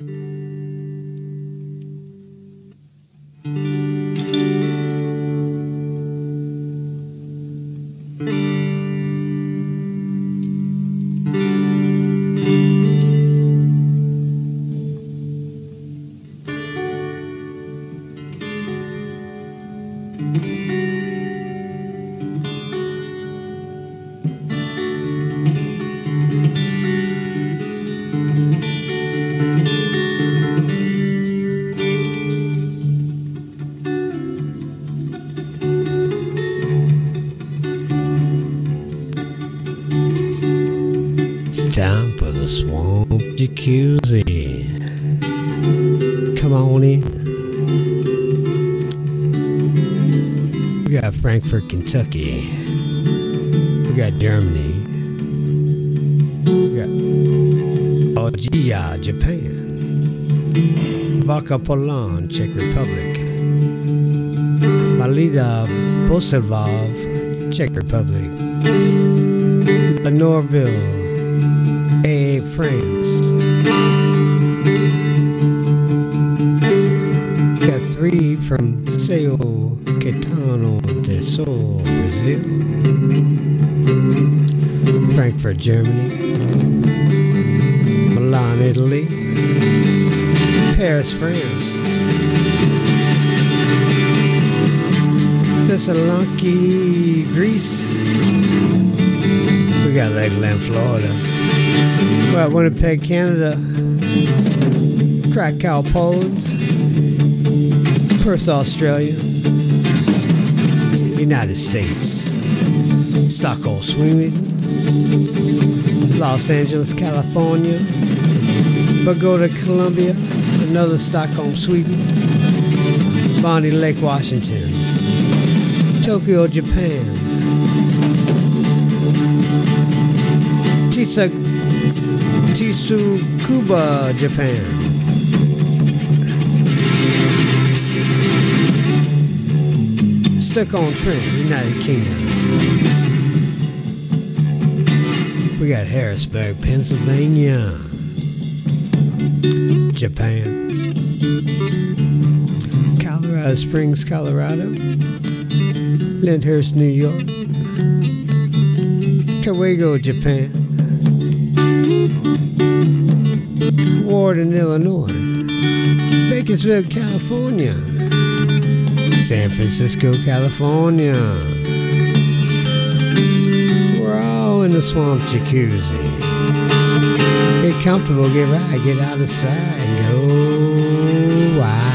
It's Kentucky. We got Germany. We got oh, Ojiya, uh, Japan. Vakapolan, Czech Republic. Malida Bosilvov, Czech Republic. Lenoireville, A, France. We got three from Sao De Sol, Brazil. Frankfurt, Germany. Milan, Italy. Paris, France. Thessaloniki, Greece. We got Lakeland, Florida. We got Winnipeg, Canada. Krakow, Poland. Perth, Australia. United States. Stockholm, Sweden. Los Angeles, California. Bogota, Colombia. Another Stockholm, Sweden. Bonney Lake, Washington. Tokyo, Japan. Tisa, Tsukuba, Japan. Stoke-on-Trent, United Kingdom. We got Harrisburg, Pennsylvania. Japan. Colorado Springs, Colorado. Lyndhurst, New York. Kawagoe, Japan. Worden, Illinois. Bakersfield, California. San Francisco, California. We're all in the swamp jacuzzi. Get comfortable, get right, get out of sight, and go wild.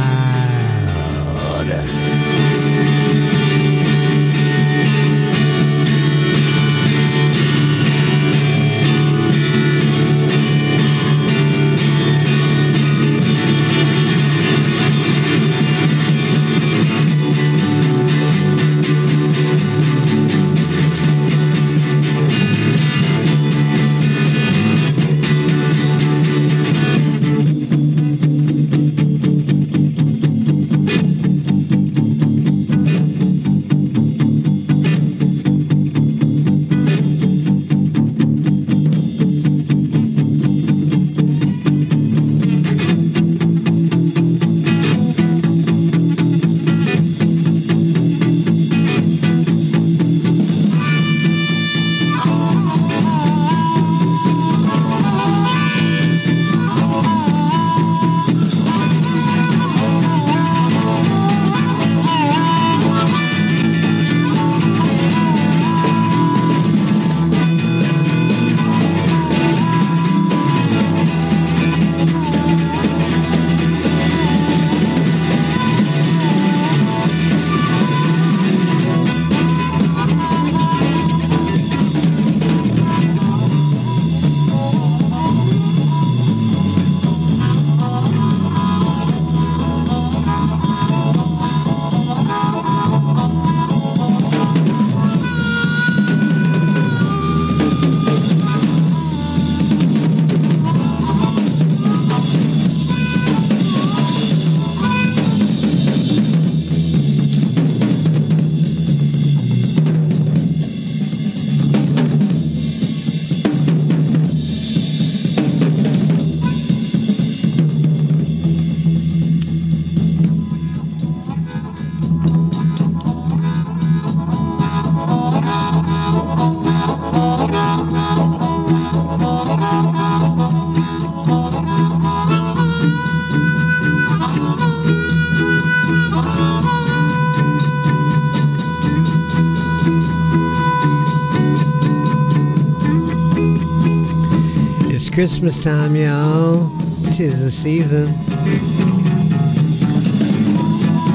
Christmas time, y'all. This is the season.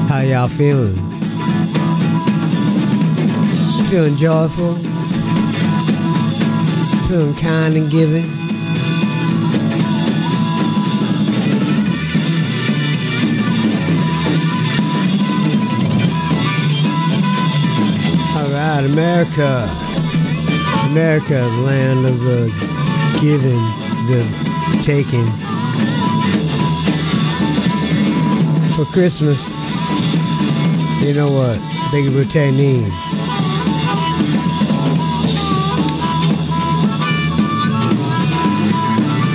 How y'all feeling? Feeling joyful? Feeling kind and giving? All right, America. America, land of the giving the taking for Christmas. You know what? Big Britain needs.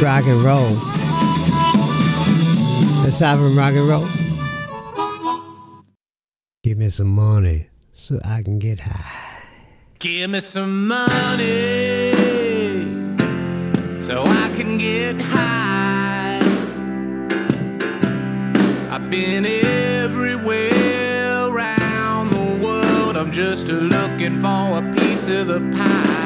Rock and roll. Aside from rock and roll, give me some money so I can get high. Give me some money so I can get high. I've been everywhere around the world, I'm just looking for a piece of the pie.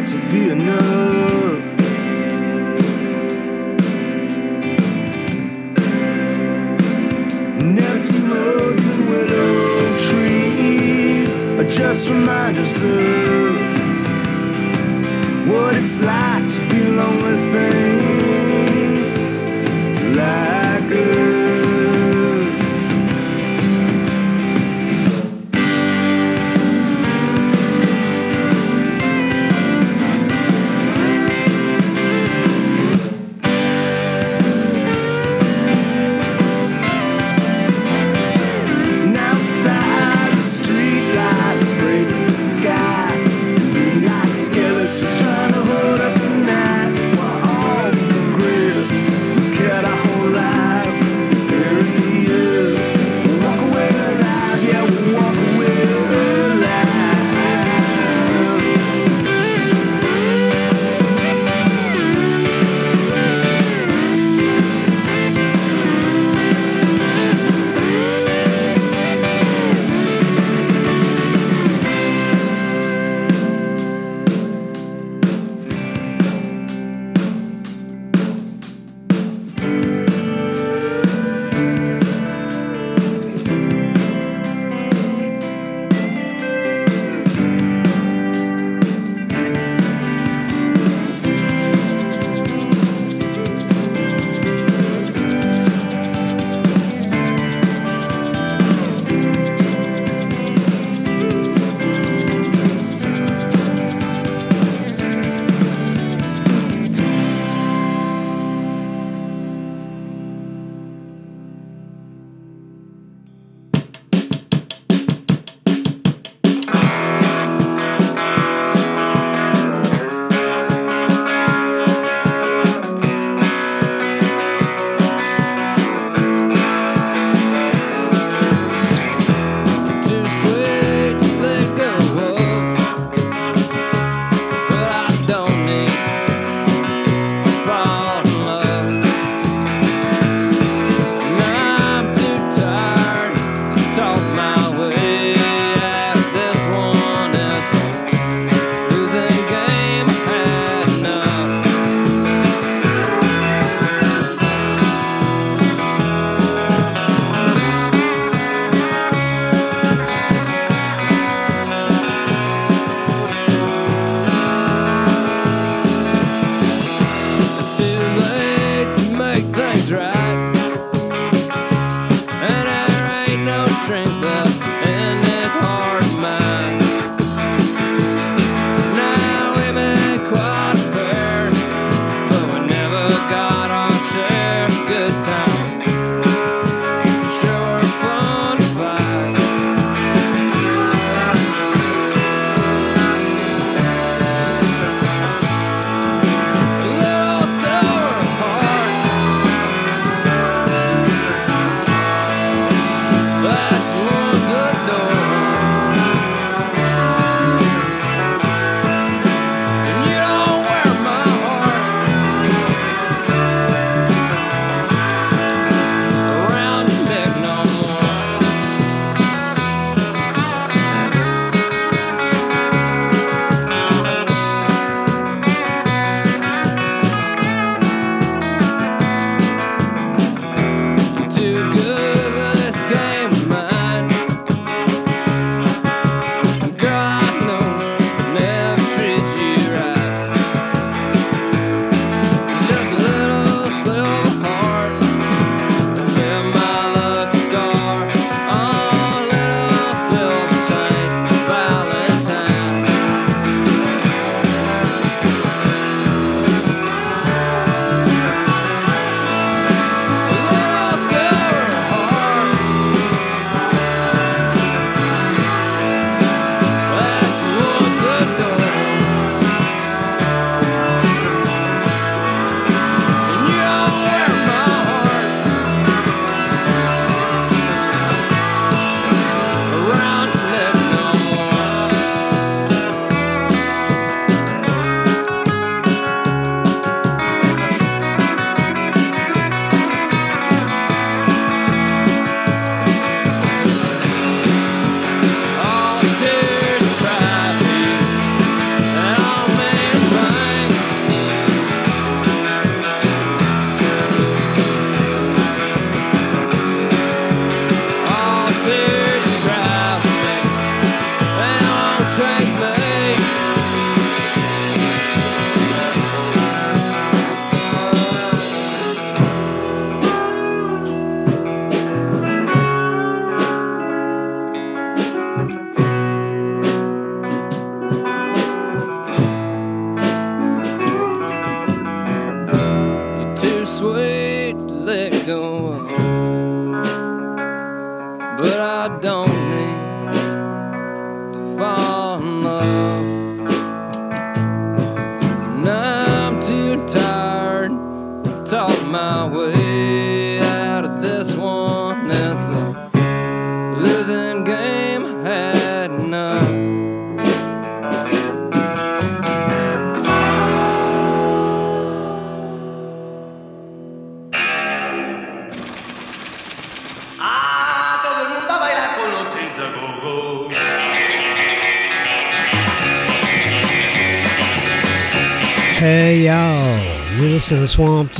Not to be enough. Empty roads and willow trees are just reminders of what it's like to be with things like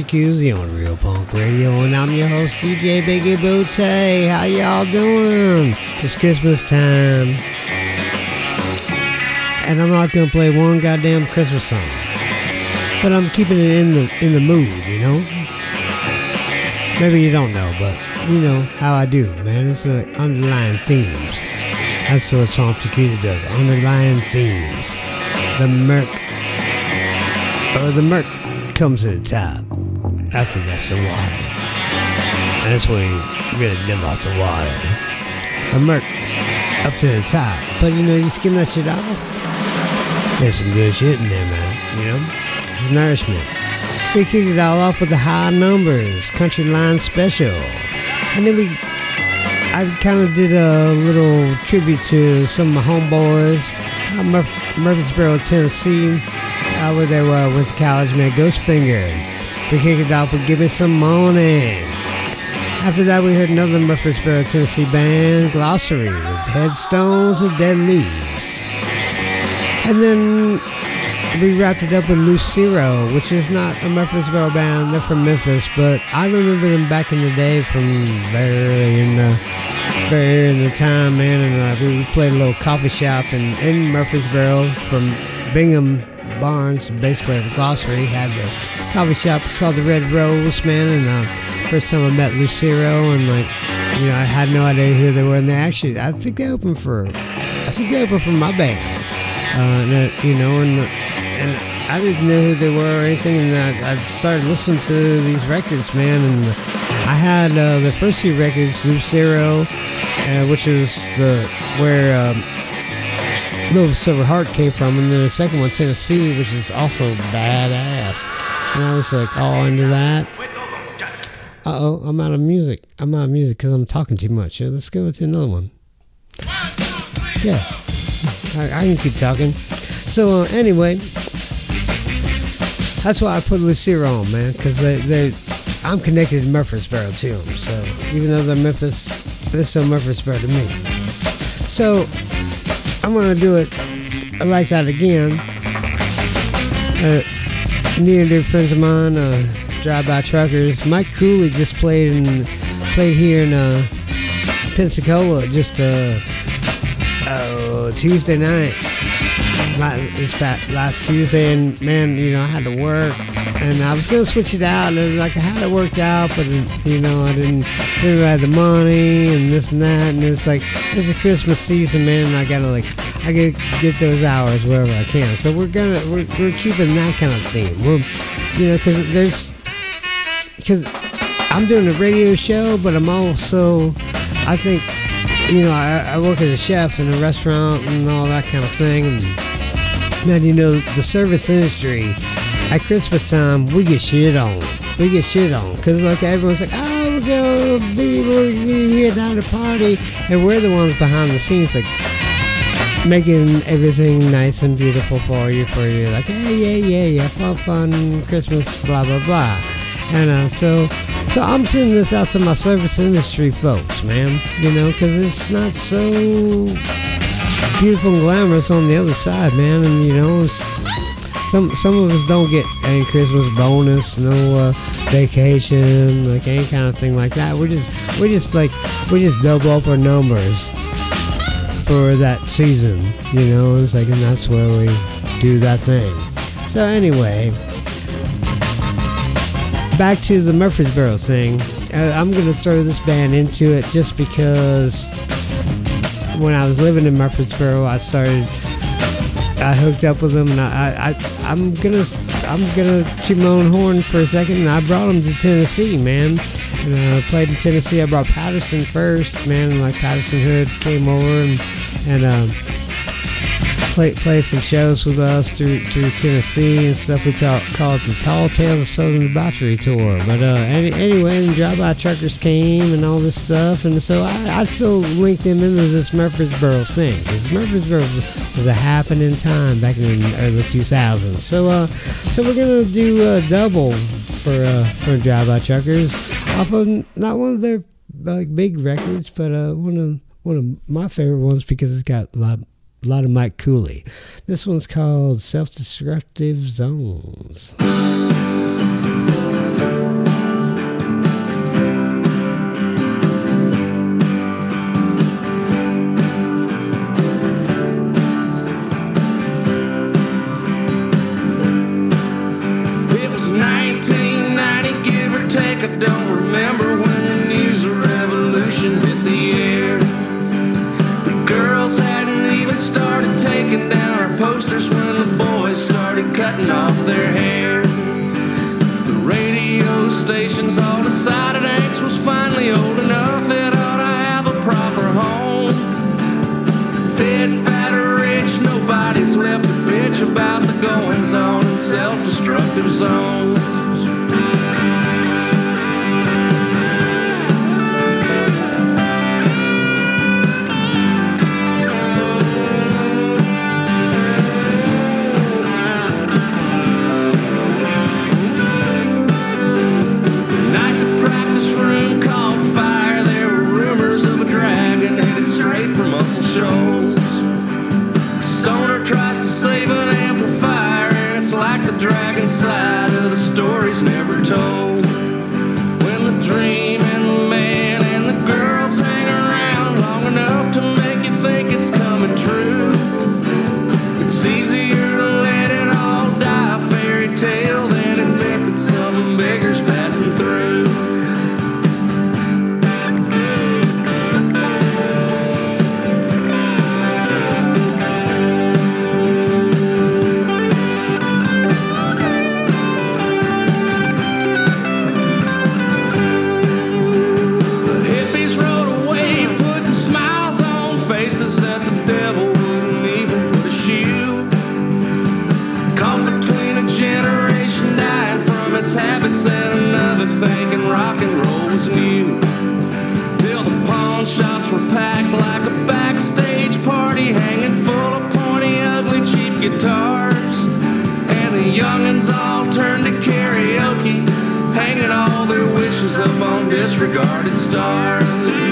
Jacuzzi on Real Punk Radio, and I'm your host DJ Biggie Booty. How y'all doing? It's Christmas time, and I'm not gonna play one goddamn Christmas song, but I'm keeping it in the in the mood, you know. Maybe you don't know, but you know how I do, man. It's the underlying themes. That's what Swamp Jacuzzi does. Underlying themes. The Merc or uh, the Merc comes to the top. After that's the water. And that's where you really live off the water. The Merc up to the top. But you know, you skim that shit off. There's some good shit in there, man. You know? It's nourishment. We kicked it all off with the high numbers, country line special. And then we I kind of did a little tribute to some of my homeboys, uh, Murf- Murfreesboro, Tennessee, uh, where they were, went to college, man, Ghostfinger. We kicked it off with Give Me Some Money. After that, we heard another Murfreesboro, Tennessee band, Glossary, with Headstones and Dead Leaves. And then we wrapped it up with Lucero, which is not a Murfreesboro band. They're from Memphis, but I remember them back in the day from very in the very in the time, man. And uh, we played a little coffee shop in, in Murfreesboro from Bingham Barnes, bass player of Glossary, had the coffee shop. It's called the Red Rose, man. And uh, first time I met Lucero, and like, you know, I had no idea who they were. And they actually, I think they opened for, I think they opened for my band. Uh, and, uh, you know, and and I didn't know who they were or anything, and I, I started listening to these records, man, and I had uh, the first two records, Lucero, uh, which is the where um, Little Silver Heart came from, and then the second one, Tennessee, which is also badass. And I was like all into that. Uh oh, I'm out of music. I'm out of music because I'm talking too much. Yeah, let's go to another one. Yeah, I, I can keep talking. So uh, anyway, that's why I put Lucero on, man, because they they I'm connected to Murfreesboro to them. So even though they're Memphis, they're still Murfreesboro to me. So I'm gonna do it like that again. Uh, near and dear friends of mine, uh, drive-by truckers. Mike Cooley just played in played here in uh, Pensacola just uh, uh, Tuesday night. La- This past, last Tuesday, and man, you know, I had to work, and I was gonna switch it out, and like I had it worked out, but you know, I didn't didn't have the money and this and that, and it's like it's a Christmas season, man, and I gotta like I gotta get those hours wherever I can. So we're gonna we're, we're keeping that kind of theme. We're you know, because there's because I'm doing a radio show, but I'm also I think you know I, I work as a chef in a restaurant and all that kind of thing. And man, you know the service industry at Christmas time we get shit on. We get shit on because like everyone's like, oh, we're gonna be we're here down to party, and we're the ones behind the scenes like making everything nice and beautiful for you for you. Like hey yeah yeah yeah fun fun christmas blah blah blah. And uh, so so i'm sending this out to my service industry folks man you know because it's not so beautiful and glamorous on the other side man. And you know some some of us don't get any christmas bonus no uh, vacation like any kind of thing like that. We're just we're just like we just double up our numbers for that season, you know. It's like, and that's where we do that thing. So anyway, back to the Murfreesboro thing. Uh, I'm gonna throw this band into it just because when I was living in Murfreesboro, I started I hooked up with them, and I, I, I'm gonna, I'm gonna toot my own horn for a second. And I brought them to Tennessee, man. And I played in Tennessee. I brought Patterson first, man. Like Patterson Hood came over and and um, played played some shows with us through through Tennessee and stuff. We talk, call it the Tall Tales of Southern Debauchery tour. But uh, any, anyway, and Drive By Truckers came and all this stuff, and so I, I still linked them into this Murfreesboro thing because Murfreesboro was a happening time back in the early 2000s. So uh, so we're gonna do a double for uh, for Drive By Truckers off of not one of their like big records, but uh, one of one of my favorite ones because it's got a lot a lot of Mike Cooley. This one's called Self Destructive Zones. Off their hair. The radio stations all decided X was finally old enough that ought to have a proper home. Dead, fat, or rich, nobody's left a bitch about the goings on in self destructive zones. On disregarded stars.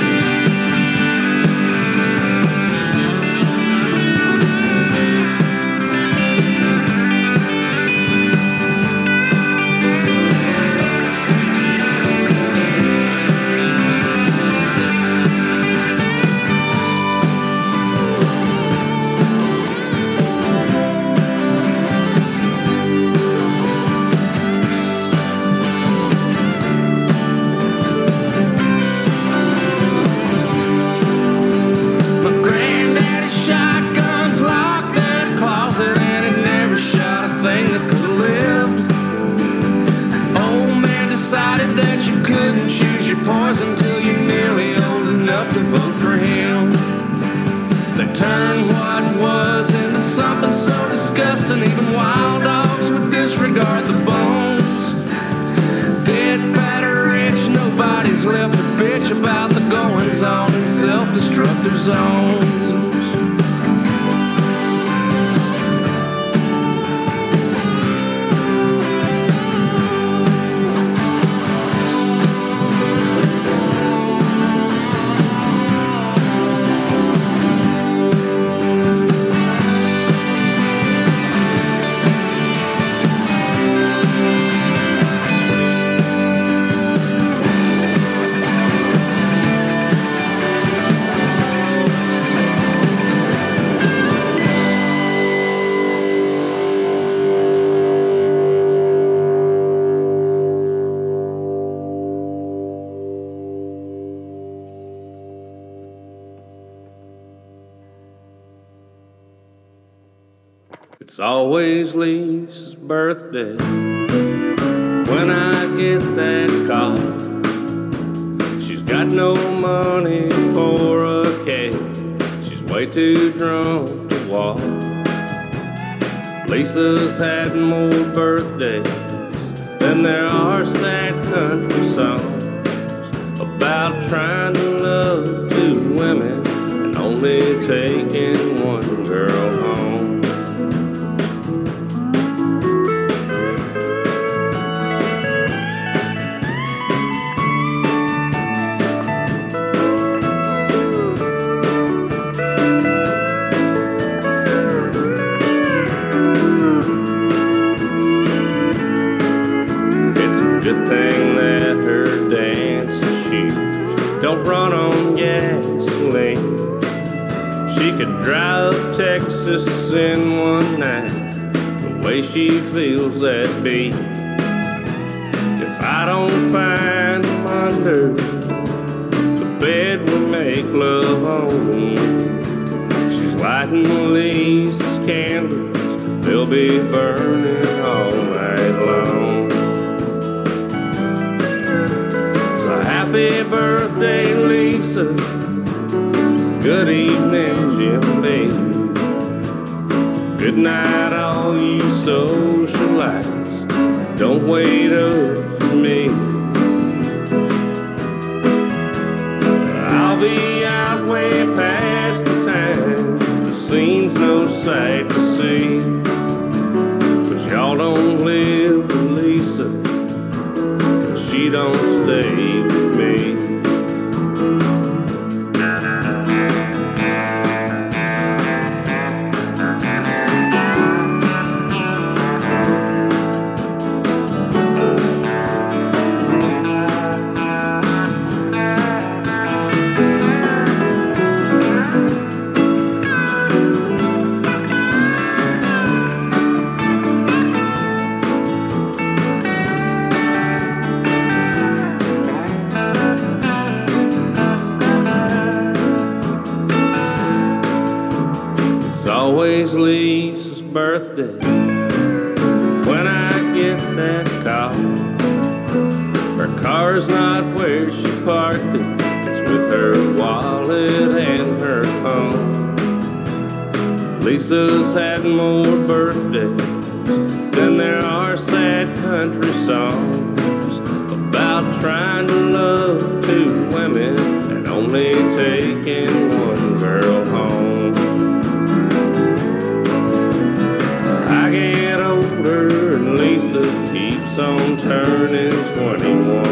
Way too drunk to walk. Lisa's had more birthdays than there are sad country songs about trying to love two women and only taking one girl home. In one night the way she feels that beat. If I don't find him under the bed we make love on, she's lighting Lisa's candles. They'll be burning all night long. So happy birthday, Lisa. Good night, all you socialites. Don't wait up for me. I'll be out way past the time. The scene's no sight to see. Cause y'all don't live with Lisa. She don't stay always Lisa's birthday when I get that call. Her car's not where she parked it, it's with her wallet and her phone. Lisa's had more birthdays than there are sad country songs on turning 21.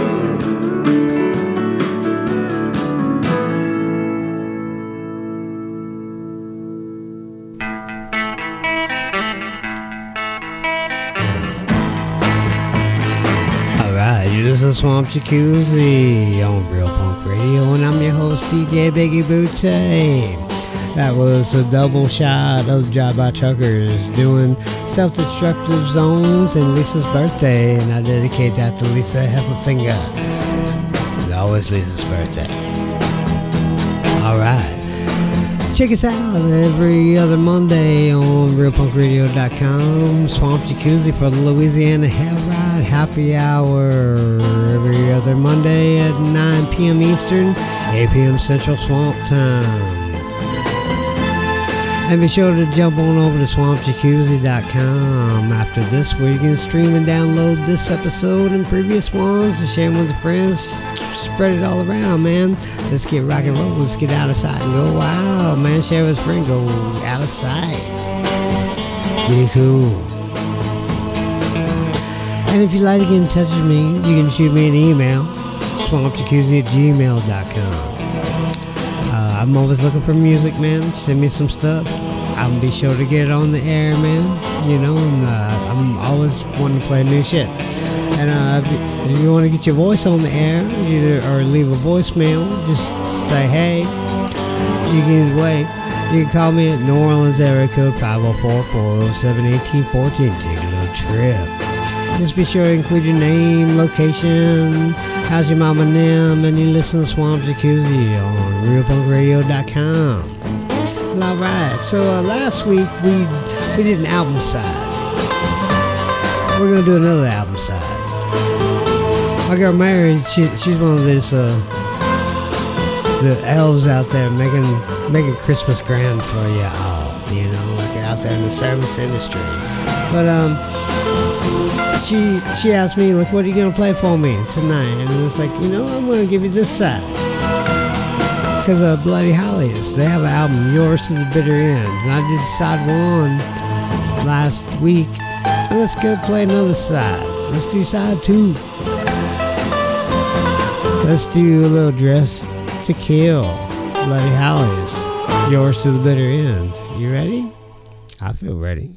Alright, you listen Swamp Jacuzzi on Real Punk Radio, and I'm your host, DJ Biggie Bootsy. That was a double shot of Drive By doing self destructive zones and Lisa's birthday, and I dedicate that to Lisa Heffelfinger. It's always Lisa's birthday. Alright. Check us out every other Monday on RealPunkRadio.com. Swamp Jacuzzi for the Louisiana Hell Ride Happy Hour every other Monday at 9 p.m. Eastern, 8 p.m. Central Swamp Time. And be sure to jump on over to swampjacuzzi.com after this, where you can stream and download this episode and previous ones and share them with your friends. Spread it all around, man. Let's get rock and roll. Let's get out of sight and go wild, man. Share with a friend. Go out of sight. Be cool. And if you'd like to get in touch with me, you can shoot me an email, swampjacuzzi at gmail.com. I'm always looking for music, man. Send me some stuff. I'll be sure to get it on the air, man. You know, and uh, I'm always wanting to play new shit. And uh, if, you, want to get your voice on the air, you, or leave a voicemail, just say hey. You can either way. You can call me at New Orleans area code 504-407-1814. Take a little trip. Just be sure to include your name, location, how's your mama name, and you listen to Swamp Jacuzzi on realpunkradio.com. All right. So uh, last week we we did an album side. We're gonna do another album side. My girl Mary, she, she's one of these uh, the elves out there making making Christmas grand for you all. You know, like out there in the service industry. But um, she she asked me like, "What are you gonna play for me tonight?" And I was like, "You know, I'm gonna give you this side." Because of Bloody Hollies, they have an album, Yours to the Bitter End, and I did side one last week. Let's go play another side. Let's do side two. Let's do a little dress to kill. Bloody Hollies. Yours to the bitter end. You ready? I feel ready.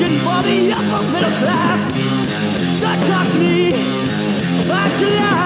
Revolution for the upper middle class. Don't talk to me about your life.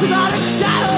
Without a shadow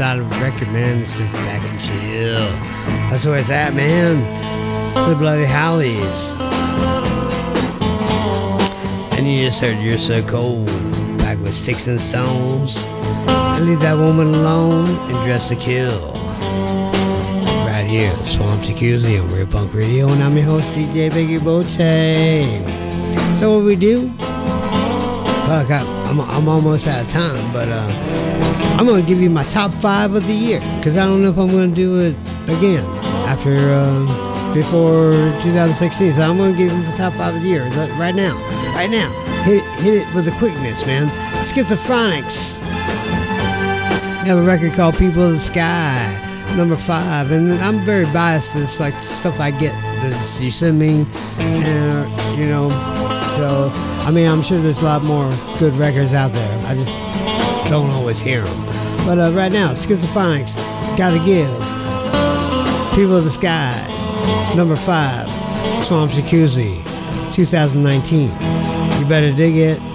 A record, man, it's just back and chill. That's where it's at, man. The Bloody Hollies. And you just heard You're So Cold, back with Sticks and Stones. Leave that woman alone and dress to kill. Right here, Swamp Jacuzzi on Real Punk Radio, and I'm your host, DJ Biggie Boche. So what we do? Fuck, I, I'm, I'm almost out of time, but uh, I'm gonna give you my top five of the year because I don't know if I'm gonna do it again after uh, before 2016. So I'm gonna give you the top five of the year right now, right now. Hit it, hit it with a quickness, man. Schizophonics. We have a record called People of the Sky, number five, and I'm very biased. It's like stuff I get that you send me, and uh, you know, so I mean, I'm sure there's a lot more good records out there. I just don't always hear them. But uh, right now, Schizophonics, Gotta Give, People of the Sky, number five, Swamp Jacuzzi, 2019. You better dig it.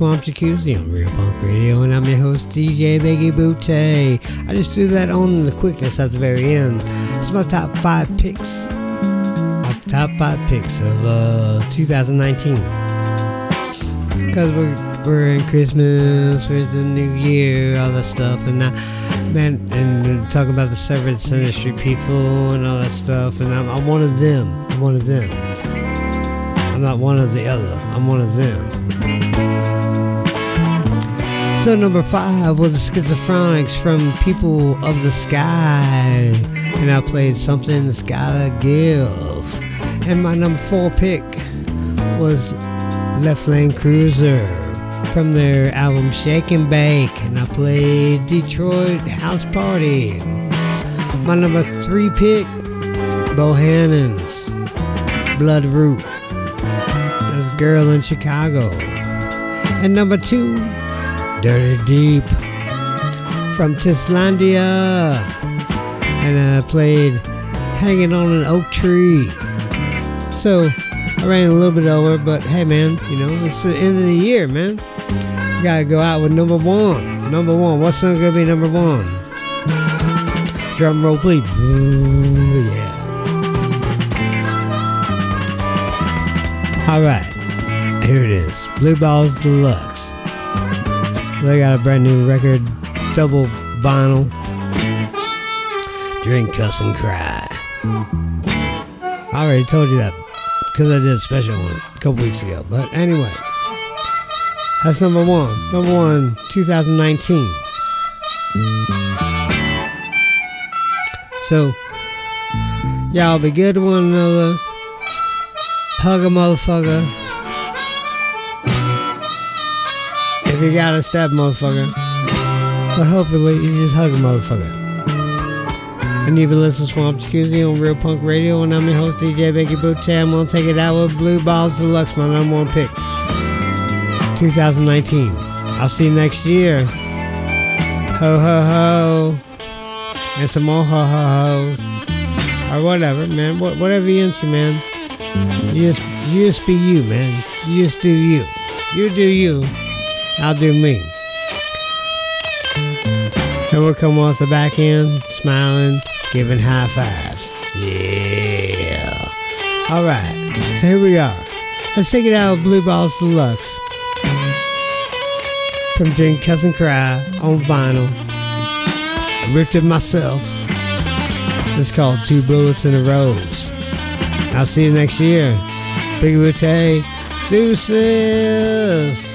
Swamp Jacuzzi on Real Punk Radio, and I'm your host, DJ Biggie Butte. I just threw that on the quickness at the very end. It's my top five picks. My top five picks of uh, 2019. Because we're, we're in Christmas, we're the new year, all that stuff, and I, man, and talking about the service industry people and all that stuff, and I'm, I'm one of them. I'm one of them. I'm not one of the other. I'm one of them. So number five was the Schizophonics from People of the Sky, and I played something that's gotta give. And my number four pick was Left Lane Cruiser from their album Shake and Bake, and I played Detroit House Party. My number three pick, Bohannon's Blood Root. That's Girl in Chicago. And number two, Dirty Deep from Tillandsia. And I played Hanging on an Oak Tree. So I ran a little bit over, but hey man, you know, it's the end of the year, man. You gotta go out with number one. Number one. What's gonna be number one? Drum roll, please. Ooh, yeah. All right, here it is. Blue Balls Deluxe. They got a brand new record, double vinyl. Drink, cuss, and cry. I already told you that because I did a special one a couple weeks ago. But anyway, that's number one. Number one, 2019. So, y'all be good to one another. Hug a motherfucker. If you gotta stab motherfucker. But hopefully you just hug a motherfucker. And you've been listening to Swamp Jacuzzi on Real Punk Radio, and I'm your host, DJ Becky. I'm gonna take it out with Blue Balls Deluxe, my number one pick. 2019. I'll see you next year. Ho ho ho. And some more ho ho ho's. Or whatever, man. Wha- Whatever you into, man. You just, you just be you, man. You just do you. You do you. I'll do me. And we'll come off the back end, smiling, giving high fives. Yeah. All right. So here we are. Let's take it out with Blue Balls Deluxe from Drink Cuss and Cry on vinyl. I ripped it myself. It's called Two Bullets in a Rose. I'll see you next year. Big Butte. Deuces.